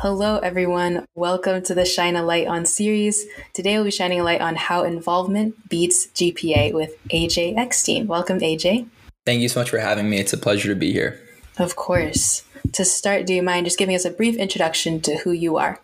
Hello, everyone. Welcome to the Shine a Light on series. Today, we'll be shining a light on how involvement beats GPA with AJ Eckstein. Welcome, AJ. Thank you so much for having me. It's a pleasure to be here. Of course. To start, do you mind just giving us a brief introduction to who you are?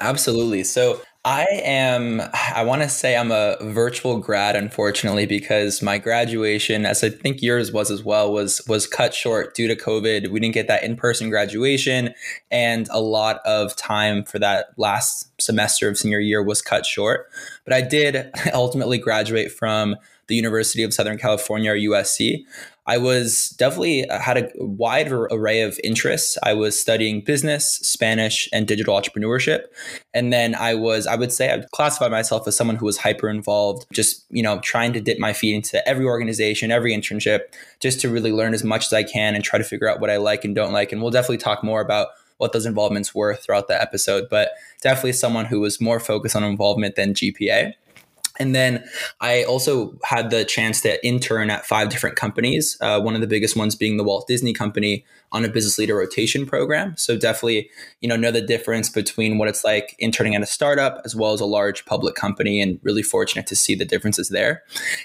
Absolutely. So, I am, I want to say I'm a virtual grad, unfortunately, because my graduation, as I think yours was as well, was was cut short due to COVID. We didn't get that in-person graduation and a lot of time for that last semester of senior year was cut short. But I did ultimately graduate from the University of Southern California or USC. I was definitely uh, had a wide array of interests. I was studying business, Spanish, and digital entrepreneurship. And then I was, I would say, I would classify myself as someone who was hyper involved, just, you know, trying to dip my feet into every organization, every internship, just to really learn as much as I can and try to figure out what I like and don't like. And we'll definitely talk more about what those involvements were throughout the episode, but definitely someone who was more focused on involvement than GPA. And then I also had the chance to intern at five different companies. Uh, one of the biggest ones being the Walt Disney Company on a business leader rotation program. So definitely, you know, know the difference between what it's like interning at a startup as well as a large public company, and really fortunate to see the differences there.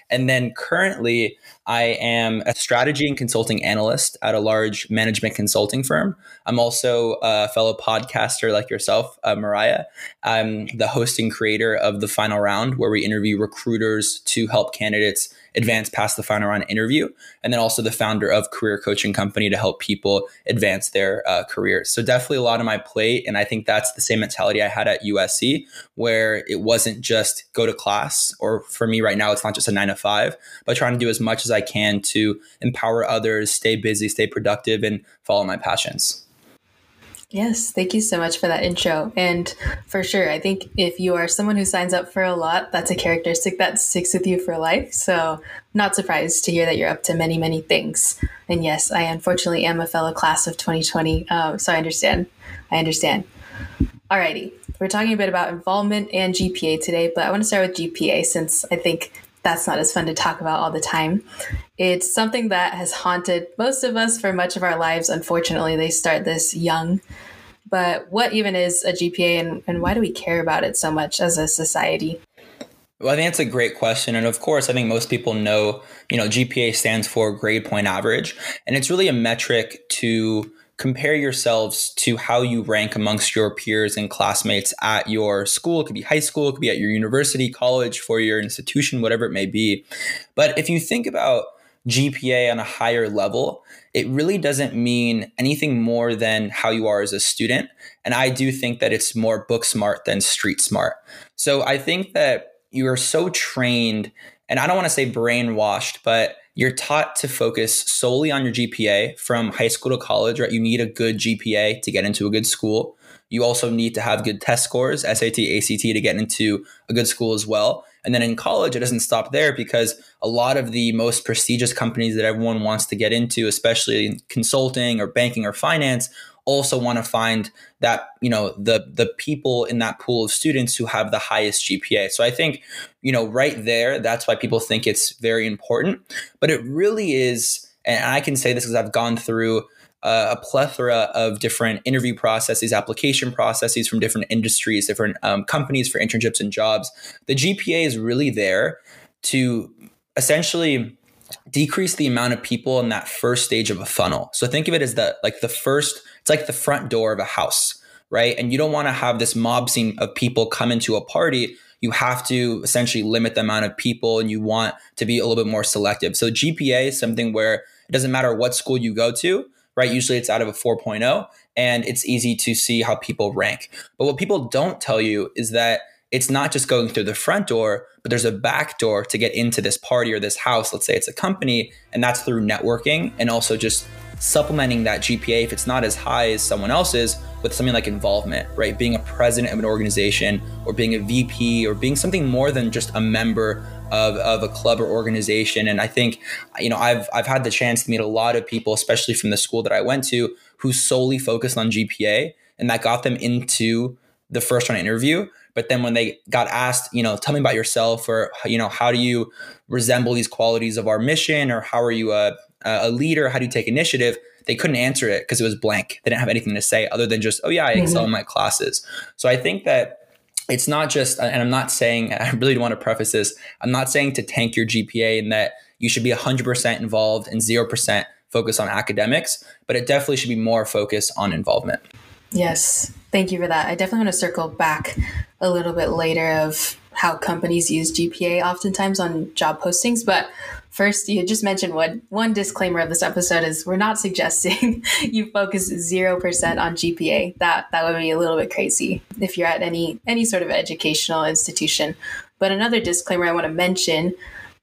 And then currently, I am a strategy and consulting analyst at a large management consulting firm. I'm also a fellow podcaster like yourself, uh, Mariah. I'm the host and creator of the final round, where we interview recruiters to help candidates advance past the final round interview, and then also the founder of Career Coaching Company to help people advance their uh, careers. So definitely a lot on my plate, and I think that's the same mentality I had at USC, where it wasn't just go to class, or for me right now, it's not just a nine to five, but trying to do as much as I can to empower others, stay busy, stay productive, and follow my passions. Yes, thank you so much for that intro. And for sure, I think if you are someone who signs up for a lot, that's a characteristic that sticks with you for life. So, not surprised to hear that you're up to many, many things. And yes, I unfortunately am a fellow class of 2020, um, so I understand. I understand. Alrighty, we're talking a bit about involvement and GPA today, but I want to start with GPA since I think that's not as fun to talk about all the time. It's something that has haunted most of us for much of our lives. Unfortunately, they start this young. But what even is a GPA and, and why do we care about it so much as a society? Well, I think that's a great question. And of course, I think most people know, you know, GPA stands for grade point average. And it's really a metric to compare yourselves to how you rank amongst your peers and classmates at your school. It could be high school, it could be at your university, college, for your institution, whatever it may be. But if you think about GPA on a higher level, it really doesn't mean anything more than how you are as a student. And I do think that it's more book smart than street smart. So I think that you are so trained, and I don't want to say brainwashed, but you're taught to focus solely on your GPA from high school to college, right? You need a good GPA to get into a good school. You also need to have good test scores, SAT, ACT, to get into a good school as well. And then in college, it doesn't stop there because a lot of the most prestigious companies that everyone wants to get into, especially in consulting or banking or finance, also want to find that you know the the people in that pool of students who have the highest GPA. So I think you know right there that's why people think it's very important, but it really is and I can say this because I've gone through uh, a plethora of different interview processes, application processes from different industries, different um, companies for internships and jobs. The GPA is really there to essentially decrease the amount of people in that first stage of a funnel. So think of it as the like the first it's like the front door of a house, right? And you don't want to have this mob scene of people come into a party. You have to essentially limit the amount of people and you want to be a little bit more selective. So GPA is something where it doesn't matter what school you go to, right? Usually it's out of a 4.0 and it's easy to see how people rank. But what people don't tell you is that it's not just going through the front door, but there's a back door to get into this party or this house. Let's say it's a company, and that's through networking and also just supplementing that GPA if it's not as high as someone else's with something like involvement, right? Being a president of an organization or being a VP or being something more than just a member of, of a club or organization. And I think, you know, I've I've had the chance to meet a lot of people, especially from the school that I went to, who solely focused on GPA and that got them into the first round interview but then when they got asked, you know, tell me about yourself or, you know, how do you resemble these qualities of our mission or how are you a, a leader? How do you take initiative? They couldn't answer it because it was blank. They didn't have anything to say other than just, oh yeah, I excel mm-hmm. in my classes. So I think that it's not just, and I'm not saying, I really want to preface this, I'm not saying to tank your GPA and that you should be 100% involved and 0% focus on academics, but it definitely should be more focused on involvement. Yes, thank you for that. I definitely want to circle back a little bit later of how companies use GPA oftentimes on job postings, but First, you just mentioned one one disclaimer of this episode is we're not suggesting you focus zero percent on GPA. That that would be a little bit crazy if you're at any any sort of educational institution. But another disclaimer I want to mention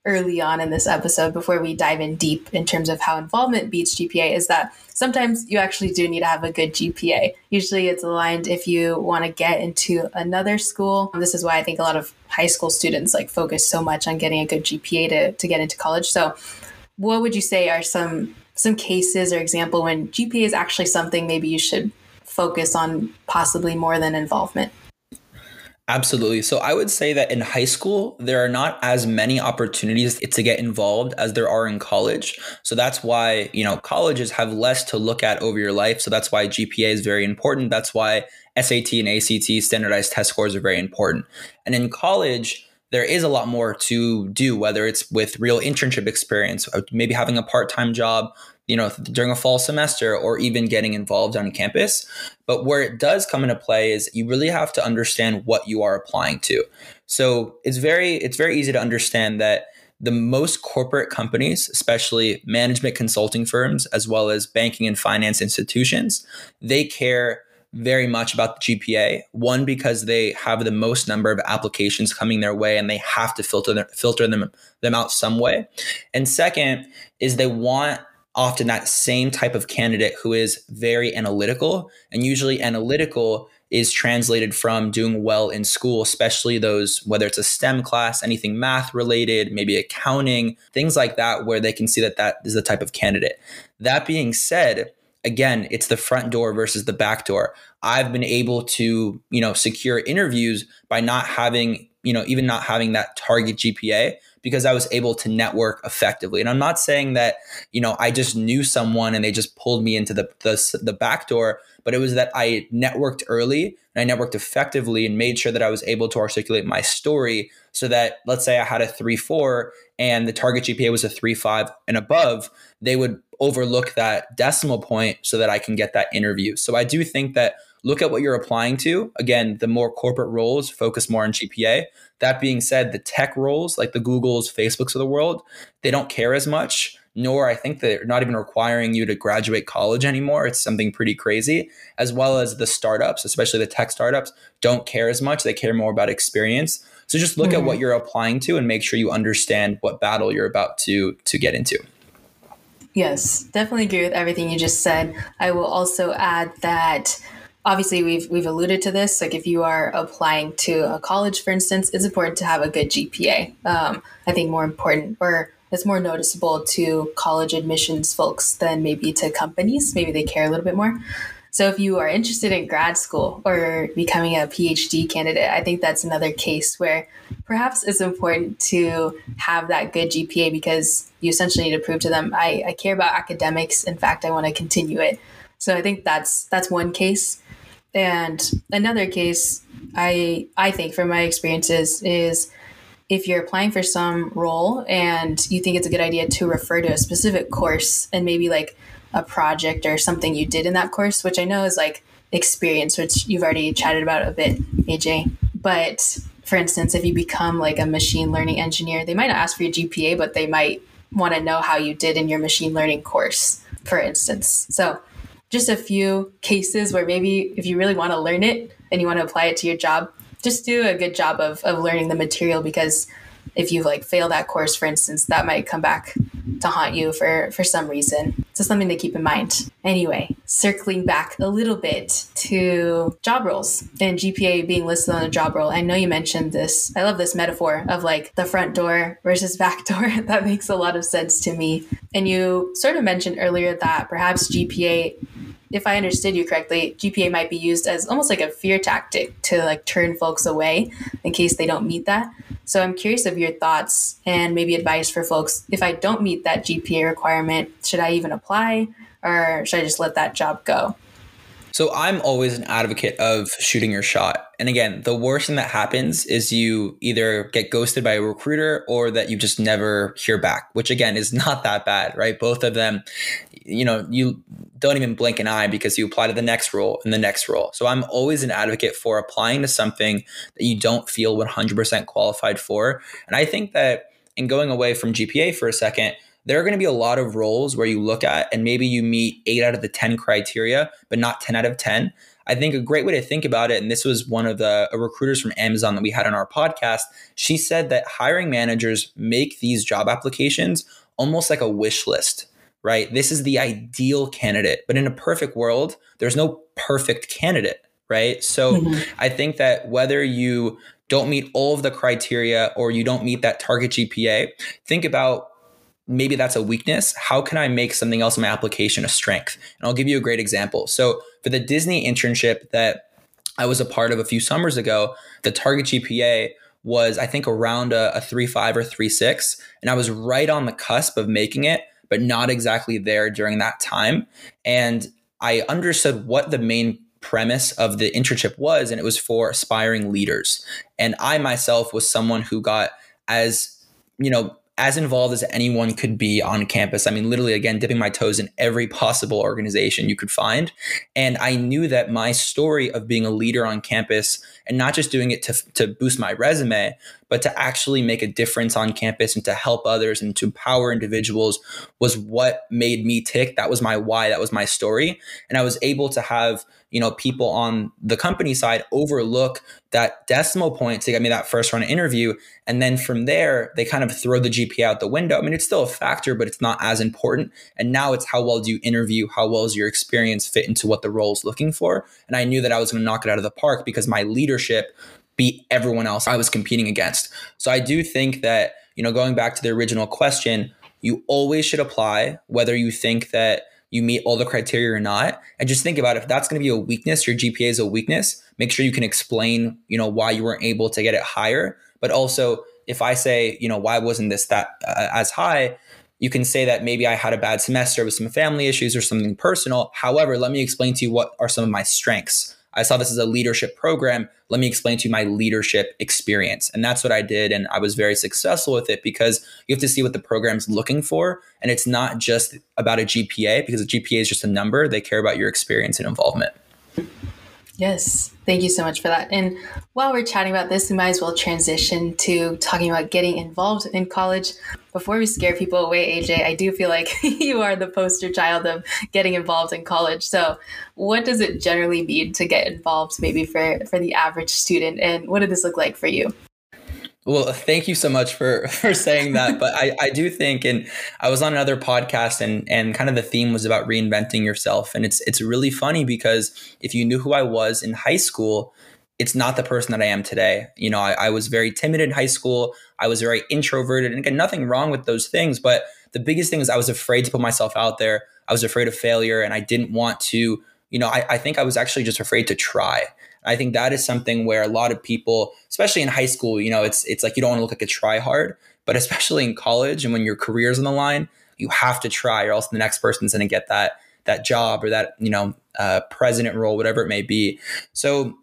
early on in this episode before we dive in deep in terms of how involvement beats GPA is that sometimes you actually do need to have a good GPA. Usually it's aligned if you want to get into another school. This is why I think a lot of high school students like focus so much on getting a good GPA to, to get into college. So what would you say are some some cases or example when GPA is actually something maybe you should focus on possibly more than involvement? Absolutely. So I would say that in high school, there are not as many opportunities to get involved as there are in college. So that's why, you know, colleges have less to look at over your life. So that's why GPA is very important. That's why SAT and ACT standardized test scores are very important. And in college, there is a lot more to do, whether it's with real internship experience, uh, maybe having a part time job, you know, during a fall semester or even getting involved on campus. But where it does come into play is you really have to understand what you are applying to. So it's very it's very easy to understand that the most corporate companies, especially management consulting firms as well as banking and finance institutions, they care very much about the GPA. One because they have the most number of applications coming their way and they have to filter them, filter them them out some way. And second is they want often that same type of candidate who is very analytical and usually analytical is translated from doing well in school especially those whether it's a stem class anything math related maybe accounting things like that where they can see that that is the type of candidate that being said again it's the front door versus the back door i've been able to you know secure interviews by not having you know even not having that target gpa because I was able to network effectively. And I'm not saying that, you know, I just knew someone and they just pulled me into the the, the back door, but it was that I networked early and I networked effectively and made sure that I was able to articulate my story so that let's say I had a 3-4 and the target GPA was a 3-5 and above, they would overlook that decimal point so that I can get that interview. So I do think that look at what you're applying to. Again, the more corporate roles focus more on GPA. That being said, the tech roles like the Googles, Facebooks of the world, they don't care as much. Nor I think they're not even requiring you to graduate college anymore. It's something pretty crazy. As well as the startups, especially the tech startups, don't care as much. They care more about experience. So just look mm-hmm. at what you're applying to and make sure you understand what battle you're about to to get into. Yes, definitely agree with everything you just said. I will also add that obviously we've we've alluded to this like if you are applying to a college for instance it's important to have a good gpa um, i think more important or it's more noticeable to college admissions folks than maybe to companies. Maybe they care a little bit more so if you are interested in grad school or becoming a phd candidate i think that's another case where perhaps it's important to have that good gpa because you essentially need to prove to them i, I care about academics. In fact i want to continue it. So i think that's that's one case. And another case, I I think from my experiences is if you're applying for some role and you think it's a good idea to refer to a specific course and maybe like a project or something you did in that course, which I know is like experience, which you've already chatted about a bit, AJ. But for instance, if you become like a machine learning engineer, they might not ask for your GPA, but they might want to know how you did in your machine learning course, for instance. So just a few cases where maybe if you really want to learn it and you want to apply it to your job, just do a good job of, of learning the material because if you like fail that course, for instance, that might come back to haunt you for, for some reason. So something to keep in mind. Anyway, circling back a little bit to job roles and GPA being listed on a job role. I know you mentioned this. I love this metaphor of like the front door versus back door. that makes a lot of sense to me. And you sort of mentioned earlier that perhaps GPA if I understood you correctly, GPA might be used as almost like a fear tactic to like turn folks away in case they don't meet that. So I'm curious of your thoughts and maybe advice for folks. If I don't meet that GPA requirement, should I even apply or should I just let that job go? So I'm always an advocate of shooting your shot. And again, the worst thing that happens is you either get ghosted by a recruiter or that you just never hear back, which again is not that bad, right? Both of them, you know, you don't even blink an eye because you apply to the next role and the next role. So I'm always an advocate for applying to something that you don't feel 100% qualified for. And I think that in going away from GPA for a second, there are going to be a lot of roles where you look at and maybe you meet eight out of the 10 criteria, but not 10 out of 10. I think a great way to think about it, and this was one of the recruiters from Amazon that we had on our podcast. She said that hiring managers make these job applications almost like a wish list, right? This is the ideal candidate, but in a perfect world, there's no perfect candidate, right? So mm-hmm. I think that whether you don't meet all of the criteria or you don't meet that target GPA, think about maybe that's a weakness. How can I make something else in my application a strength? And I'll give you a great example. So for the Disney internship that I was a part of a few summers ago, the target GPA was I think around a, a three five or three six, and I was right on the cusp of making it, but not exactly there during that time. And I understood what the main premise of the internship was, and it was for aspiring leaders. And I myself was someone who got as you know as involved as anyone could be on campus. I mean, literally, again, dipping my toes in every possible organization you could find. And I knew that my story of being a leader on campus and not just doing it to, to boost my resume, but to actually make a difference on campus and to help others and to empower individuals was what made me tick. That was my why. That was my story. And I was able to have, you know, people on the company side overlook that decimal point to get me that first round interview. And then from there, they kind of throw the GPA out the window. I mean, it's still a factor, but it's not as important. And now it's how well do you interview? How well does your experience fit into what the role is looking for? And I knew that I was going to knock it out of the park because my leadership beat everyone else I was competing against. So I do think that, you know, going back to the original question, you always should apply, whether you think that you meet all the criteria or not. And just think about if that's going to be a weakness, your GPA is a weakness, make sure you can explain, you know, why you weren't able to get it higher. But also, if I say, you know, why wasn't this that uh, as high? You can say that maybe I had a bad semester with some family issues or something personal. However, let me explain to you what are some of my strengths. I saw this as a leadership program. Let me explain to you my leadership experience. And that's what I did. And I was very successful with it because you have to see what the program's looking for. And it's not just about a GPA because a GPA is just a number. They care about your experience and involvement. Yes, thank you so much for that. And while we're chatting about this, we might as well transition to talking about getting involved in college. Before we scare people away, AJ, I do feel like you are the poster child of getting involved in college. So, what does it generally mean to get involved, maybe for, for the average student? And what did this look like for you? Well, thank you so much for for saying that. but I, I do think, and I was on another podcast, and and kind of the theme was about reinventing yourself, and it's it's really funny because if you knew who I was in high school, it's not the person that I am today. You know, I, I was very timid in high school. I was very introverted, and again, nothing wrong with those things. But the biggest thing is I was afraid to put myself out there. I was afraid of failure, and I didn't want to. You know, I, I think I was actually just afraid to try. I think that is something where a lot of people, especially in high school, you know, it's it's like you don't want to look like a try hard, but especially in college and when your career's on the line, you have to try, or else the next person's going to get that that job or that you know uh, president role, whatever it may be. So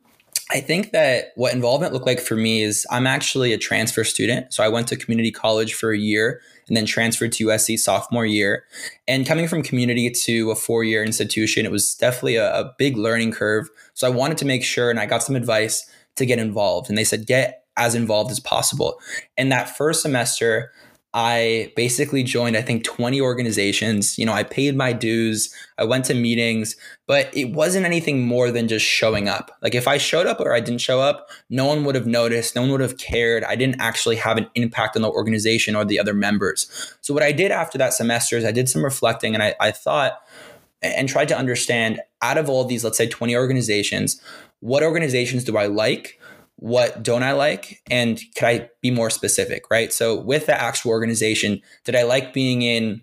I think that what involvement looked like for me is I'm actually a transfer student. So I went to community college for a year and then transferred to USC sophomore year. And coming from community to a four year institution, it was definitely a, a big learning curve. So I wanted to make sure, and I got some advice to get involved. And they said, get as involved as possible. And that first semester, I basically joined, I think, 20 organizations. You know, I paid my dues, I went to meetings, but it wasn't anything more than just showing up. Like, if I showed up or I didn't show up, no one would have noticed, no one would have cared. I didn't actually have an impact on the organization or the other members. So, what I did after that semester is I did some reflecting and I, I thought and tried to understand out of all these, let's say, 20 organizations, what organizations do I like? What don't I like? And could I be more specific, right? So with the actual organization, did I like being in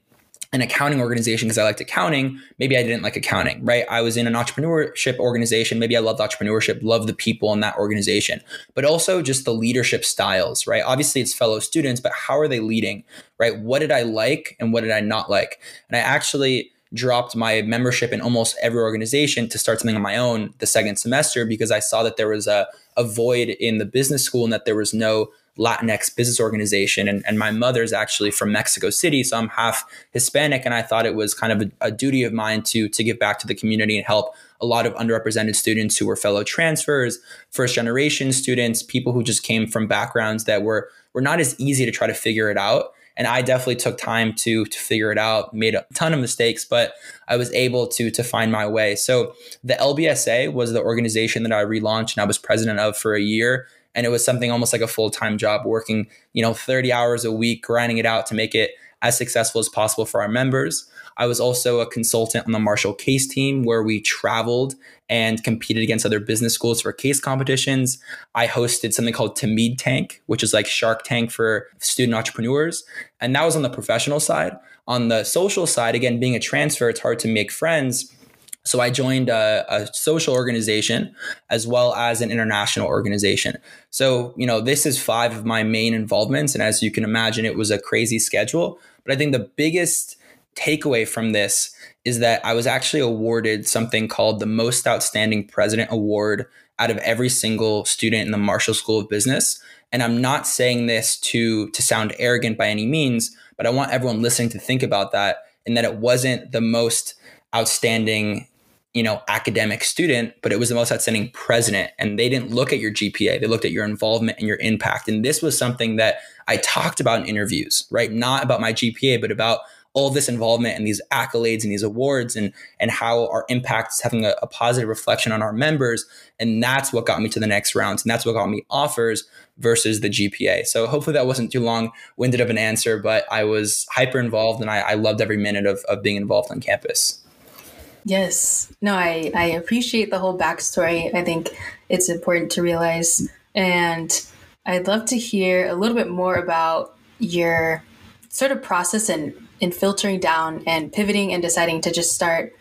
an accounting organization because I liked accounting. Maybe I didn't like accounting, right? I was in an entrepreneurship organization. Maybe I loved entrepreneurship, loved the people in that organization, but also just the leadership styles, right? Obviously, it's fellow students, but how are they leading, right? What did I like and what did I not like? And I actually dropped my membership in almost every organization to start something on my own the second semester because I saw that there was a, a void in the business school and that there was no Latinx business organization. And, and my mother's actually from Mexico City, so I'm half Hispanic. And I thought it was kind of a, a duty of mine to, to give back to the community and help a lot of underrepresented students who were fellow transfers, first generation students, people who just came from backgrounds that were, were not as easy to try to figure it out. And I definitely took time to to figure it out, made a ton of mistakes, but I was able to to find my way. So the LBSA was the organization that I relaunched and I was president of for a year and it was something almost like a full-time job working you know 30 hours a week grinding it out to make it as successful as possible for our members i was also a consultant on the marshall case team where we traveled and competed against other business schools for case competitions i hosted something called Tamid Tank which is like shark tank for student entrepreneurs and that was on the professional side on the social side again being a transfer it's hard to make friends so I joined a, a, social organization as well as an international organization. So, you know, this is five of my main involvements. And as you can imagine, it was a crazy schedule. But I think the biggest takeaway from this is that I was actually awarded something called the Most Outstanding President Award out of every single student in the Marshall School of Business. And I'm not saying this to, to sound arrogant by any means, but I want everyone listening to think about that and that it wasn't the most outstanding you know, academic student, but it was the most outstanding president. And they didn't look at your GPA. They looked at your involvement and your impact. And this was something that I talked about in interviews, right? Not about my GPA, but about all this involvement and these accolades and these awards and and how our impact is having a, a positive reflection on our members. And that's what got me to the next rounds. And that's what got me offers versus the GPA. So hopefully that wasn't too long winded of an answer, but I was hyper involved and I, I loved every minute of, of being involved on campus. Yes. No, I, I appreciate the whole backstory. I think it's important to realize. And I'd love to hear a little bit more about your sort of process in, in filtering down and pivoting and deciding to just start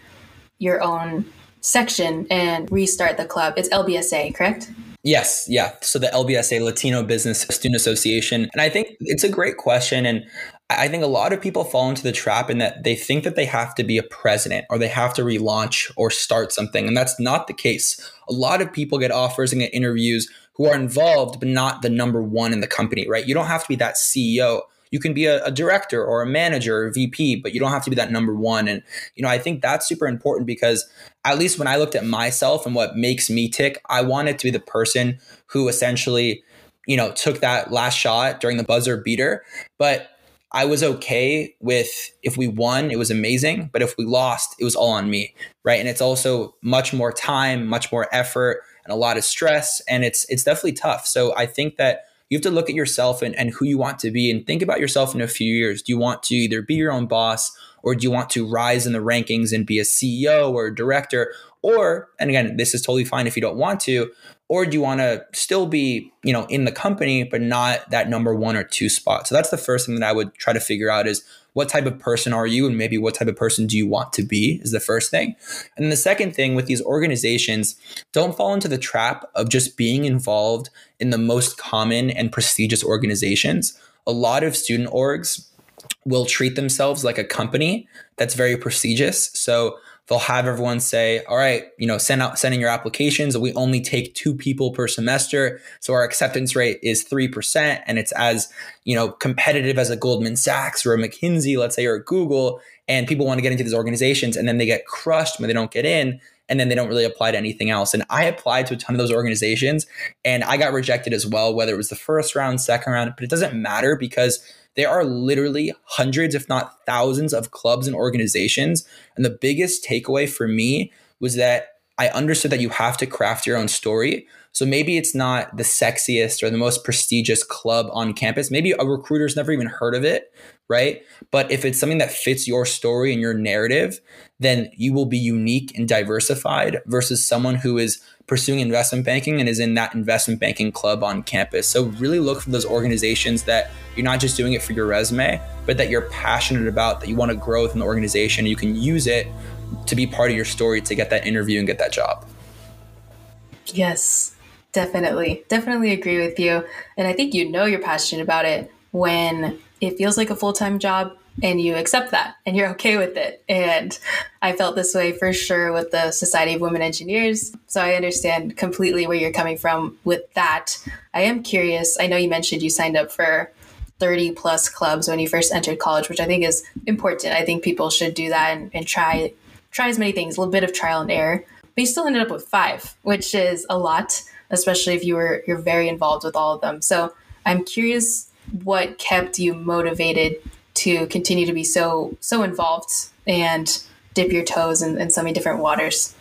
your own section and restart the club. It's LBSA, correct? Yes, yeah. So the LBSA Latino Business Student Association. And I think it's a great question. And I think a lot of people fall into the trap in that they think that they have to be a president or they have to relaunch or start something. And that's not the case. A lot of people get offers and get interviews who are involved, but not the number one in the company, right? You don't have to be that CEO. You can be a, a director or a manager or a VP, but you don't have to be that number one. And, you know, I think that's super important because at least when I looked at myself and what makes me tick, I wanted to be the person who essentially, you know, took that last shot during the buzzer beater. But I was okay with if we won, it was amazing. But if we lost, it was all on me. Right. And it's also much more time, much more effort, and a lot of stress. And it's it's definitely tough. So I think that you have to look at yourself and, and who you want to be and think about yourself in a few years. Do you want to either be your own boss or do you want to rise in the rankings and be a CEO or a director? Or, and again, this is totally fine if you don't want to, or do you want to still be you know in the company but not that number one or two spot? So that's the first thing that i would try to figure out is what type of person are you and maybe what type of person do you want to be is the first thing. And the second thing with these organizations don't fall into the trap of just being involved in the most common and prestigious organizations. A lot of student orgs will treat themselves like a company that's very prestigious. So they'll have everyone say, all right, you know, send out sending your applications. We only take two people per semester. So our acceptance rate is 3%. And it's as, you know, competitive as a Goldman Sachs or a McKinsey, let's say, or a Google. And people want to get into these organizations and then they get crushed when they don't get in. And then they don't really apply to anything else. And I applied to a ton of those organizations and I got rejected as well, whether it was the first round, second round, but it doesn't matter because there are literally hundreds, if not thousands, of clubs and organizations. And the biggest takeaway for me was that I understood that you have to craft your own story. So maybe it's not the sexiest or the most prestigious club on campus. Maybe a recruiter's never even heard of it, right? But if it's something that fits your story and your narrative, then you will be unique and diversified versus someone who is pursuing investment banking and is in that investment banking club on campus. So really look for those organizations that you're not just doing it for your resume, but that you're passionate about, that you want to grow within the organization. You can use it to be part of your story to get that interview and get that job. Yes, definitely. Definitely agree with you. And I think you know you're passionate about it when it feels like a full time job and you accept that and you're okay with it. And I felt this way for sure with the Society of Women Engineers. So I understand completely where you're coming from with that. I am curious. I know you mentioned you signed up for 30 plus clubs when you first entered college, which I think is important. I think people should do that and, and try try as many things, a little bit of trial and error. But you still ended up with five, which is a lot, especially if you were you're very involved with all of them. So I'm curious what kept you motivated to continue to be so so involved and dip your toes in, in so many different waters?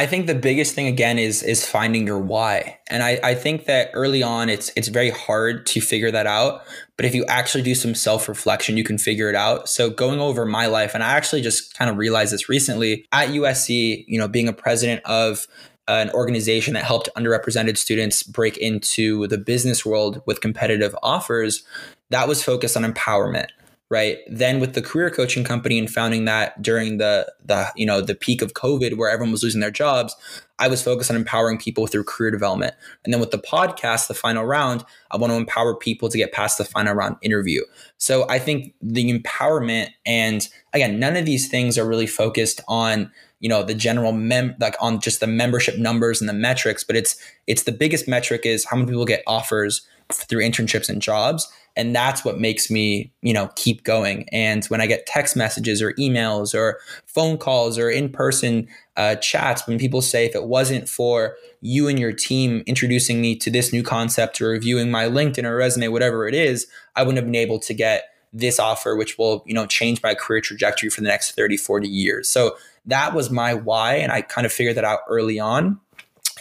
I think the biggest thing again is is finding your why. And I, I think that early on it's it's very hard to figure that out. But if you actually do some self-reflection, you can figure it out. So going over my life, and I actually just kind of realized this recently at USC, you know, being a president of an organization that helped underrepresented students break into the business world with competitive offers that was focused on empowerment right? Then with the career coaching company and founding that during the the you know the peak of covid where everyone was losing their jobs i was focused on empowering people through career development. And then with the podcast the final round i want to empower people to get past the final round interview. So i think the empowerment and again none of these things are really focused on you know the general mem like on just the membership numbers and the metrics but it's it's the biggest metric is how many people get offers through internships and jobs. And that's what makes me you know keep going. And when i get text messages or emails or phone calls or in-person uh, chats when people say if it wasn't for you and your team introducing me to this new concept or reviewing my linkedin or resume whatever it is i wouldn't have been able to get this offer which will you know change my career trajectory for the next 30 40 years. So that was my why and i kind of figured that out early on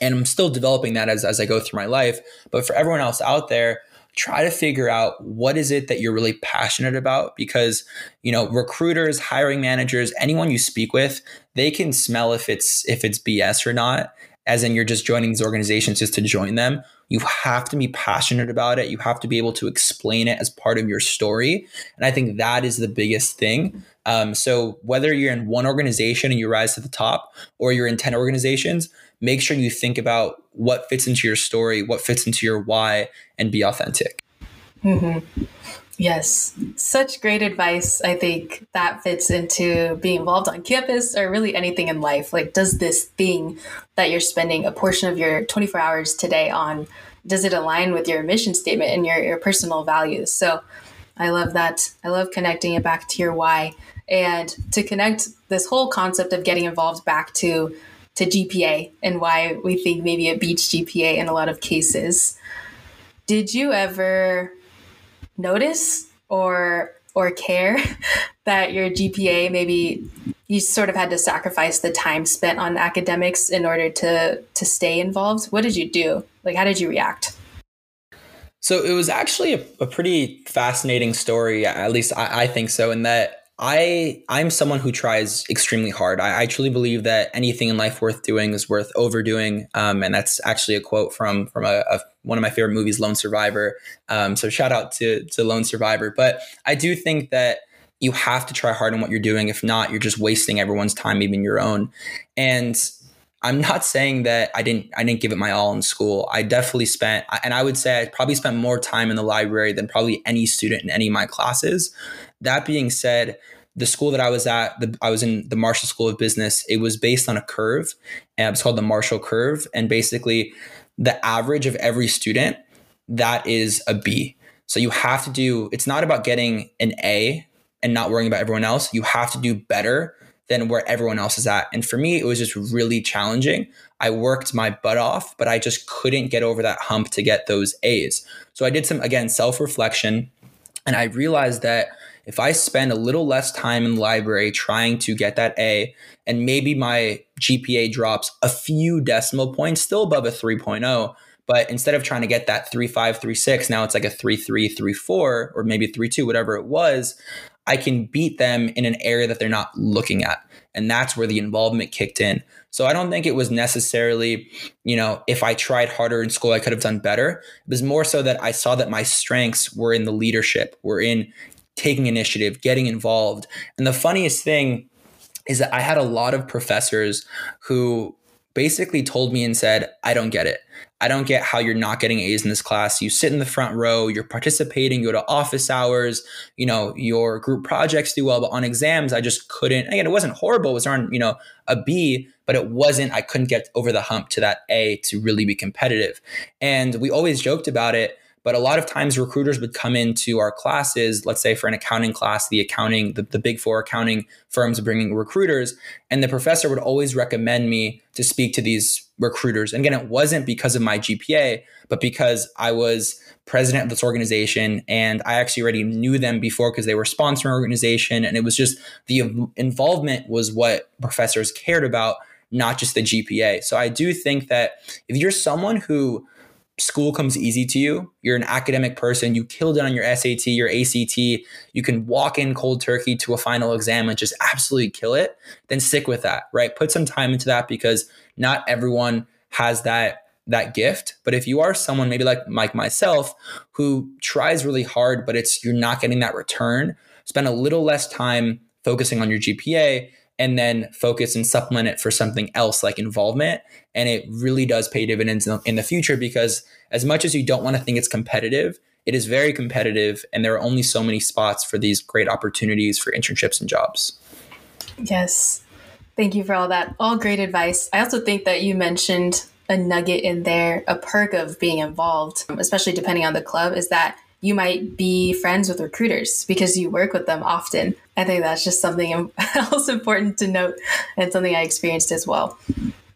and i'm still developing that as, as i go through my life. But for everyone else out there try to figure out what is it that you're really passionate about because you know recruiters hiring managers anyone you speak with they can smell if it's if it's bs or not as in you're just joining these organizations just to join them. You have to be passionate about it. You have to be able to explain it as part of your story. And i think that is the biggest thing. Um, so whether you're in one organization and you rise to the top or you're in 10 organizations make sure you think about what fits into your story, what fits into your why, and be authentic. Mm-hmm. Yes, such great advice. I think that fits into being involved on campus or really anything in life. Like, does this thing that you're spending a portion of your 24 hours today on, does it align with your mission statement and your, your personal values? So I love that. I love connecting it back to your why and to connect this whole concept of getting involved back to to GPA and why we think maybe it beats GPA in a lot of cases. Did you ever notice or or care that your GPA maybe you sort of had to sacrifice the time spent on academics in order to to stay involved? What did you do? Like how did you react? So it was actually a, a pretty fascinating story, at least I, I think so, in that I I'm someone who tries extremely hard. I, I, truly believe that anything in life worth doing is worth overdoing, um, and that's actually a quote from from a, a, one of my favorite movies, Lone Survivor. Um, so shout out to to Lone Survivor. But I do think that you have to try hard in what you're doing. If not, you're just wasting everyone's time, even your own. And I'm not saying that I didn't I didn't give it my all in school. I definitely spent and I would say I probably spent more time in the library than probably any student in any of my classes. That being said, the school that I was at, the, I was in the Marshall School of Business. It was based on a curve, and it's called the Marshall Curve. And basically, the average of every student that is a B. So you have to do. It's not about getting an A and not worrying about everyone else. You have to do better than where everyone else is at. And for me, it was just really challenging. I worked my butt off, but I just couldn't get over that hump to get those A's. So I did some again self reflection, and I realized that if I spend a little less time in the library trying to get that A, and maybe my GPA drops a few decimal points, still above a 3.0, but instead of trying to get that 3.5, 3.6, now it's like a 3.3, 3.4, or maybe 3.2, whatever it was, I can beat them in an area that they're not looking at. And that's where the involvement kicked in. So I don't think it was necessarily, you know, if I tried harder in school, I could have done better. It was more so that I saw that my strengths were in the leadership, were in taking initiative, getting involved. And the funniest thing is that I had a lot of professors who basically told me and said, I don't get it. I don't get how you're not getting A's in this class. You sit in the front row, you're participating, you go to office hours, you know, your group projects do well, but on exams, I just couldn't. Again, it wasn't horrible. It was on, you know, a B, but it wasn't, I couldn't get over the hump to that A to really be competitive. And we always joked about it but a lot of times recruiters would come into our classes, let's say for an accounting class, the accounting, the, the big four accounting firms bringing recruiters, and the professor would always recommend me to speak to these recruiters. And again, it wasn't because of my GPA, but because I was president of this organization and I actually already knew them before because they were sponsoring organization. And it was just the involvement was what professors cared about, not just the GPA. So I do think that if you're someone who school comes easy to you, you're an academic person, you killed it on your SAT, your ACT, you can walk in cold turkey to a final exam and just absolutely kill it, then stick with that, right? Put some time into that because not everyone has that that gift. But if you are someone maybe like like myself who tries really hard but it's you're not getting that return, spend a little less time focusing on your GPA and then focus and supplement it for something else like involvement. And it really does pay dividends in the future because as much as you don't want to think it's competitive, it is very competitive and there are only so many spots for these great opportunities for internships and jobs. Yes. Thank you for all that. All great advice. I also think that you mentioned a nugget in there, a perk of being involved, especially depending on the club, is that you might be friends with recruiters because you work with them often. I think that's just something else important to note and something I experienced as well.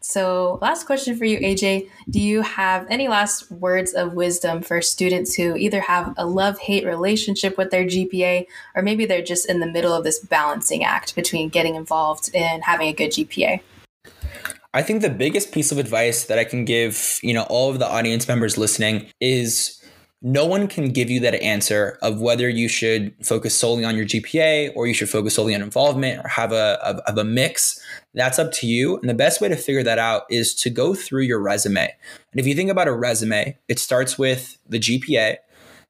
So, last question for you, AJ. Do you have any last words of wisdom for students who either have a love hate relationship with their GPA, or maybe they're just in the middle of this balancing act between getting involved and having a good GPA? I think the biggest piece of advice that I can give, you know, all of the audience members listening is no one can give you that answer of whether you should focus solely on your GPA or you should focus solely on involvement or have a, of a mix. That's up to you. And the best way to figure that out is to go through your resume. And if you think about a resume, it starts with the GPA,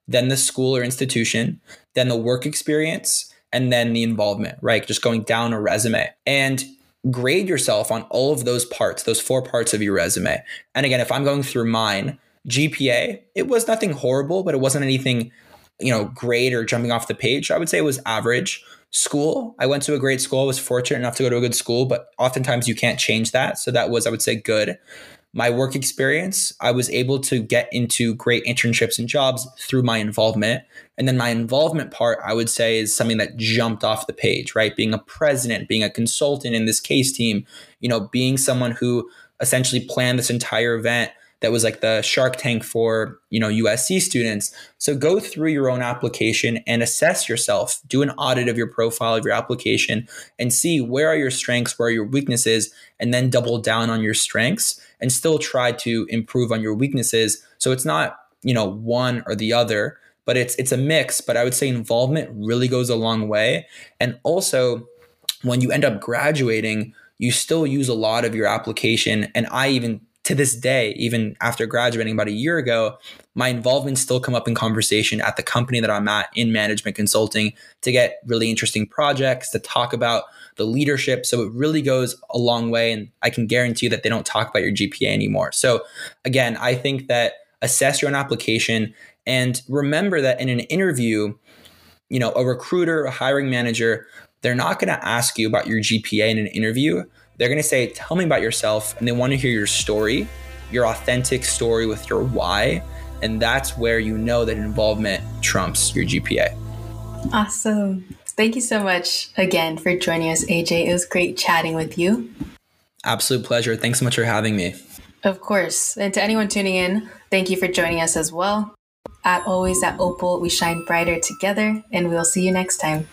then the school or institution, then the work experience, and then the involvement, right? Just going down a resume. And grade yourself on all of those parts, those four parts of your resume. And again, if I'm going through mine, GPA, it was nothing horrible, but it wasn't anything, you know, great or jumping off the page. I would say it was average. School, I went to a great school. I was fortunate enough to go to a good school, but oftentimes you can't change that. So that was, I would say, good. My work experience, I was able to get into great internships and jobs through my involvement. And then my involvement part, I would say, is something that jumped off the page, right? Being a president, being a consultant in this case team, you know, being someone who essentially planned this entire event that was like the Shark Tank for, you know, USC students. So go through your own application and assess yourself. Do an audit of your profile of your application and see where are your strengths, where are your weaknesses, and then double down on your strengths and still try to improve on your weaknesses. So it's not, you know, one or the other, but it's it's a mix, but I would say involvement really goes a long way. And also when you end up graduating, you still use a lot of your application and I even to this day, even after graduating about a year ago, my involvement still come up in conversation at the company that I'm at in management consulting to get really interesting projects to talk about the leadership. So it really goes a long way. And I can guarantee you that they don't talk about your GPA anymore. So again, I think that assess your own application and remember that in an interview, you know, a recruiter, a hiring manager, they're not going to ask you about your GPA in an interview. They're going to say, Tell me about yourself. And they want to hear your story, your authentic story with your why. And that's where you know that involvement trumps your GPA. Awesome. Thank you so much again for joining us, AJ. It was great chatting with you. Absolute pleasure. Thanks so much for having me. Of course. And to anyone tuning in, thank you for joining us as well. At always at Opal, we shine brighter together, and we'll see you next time.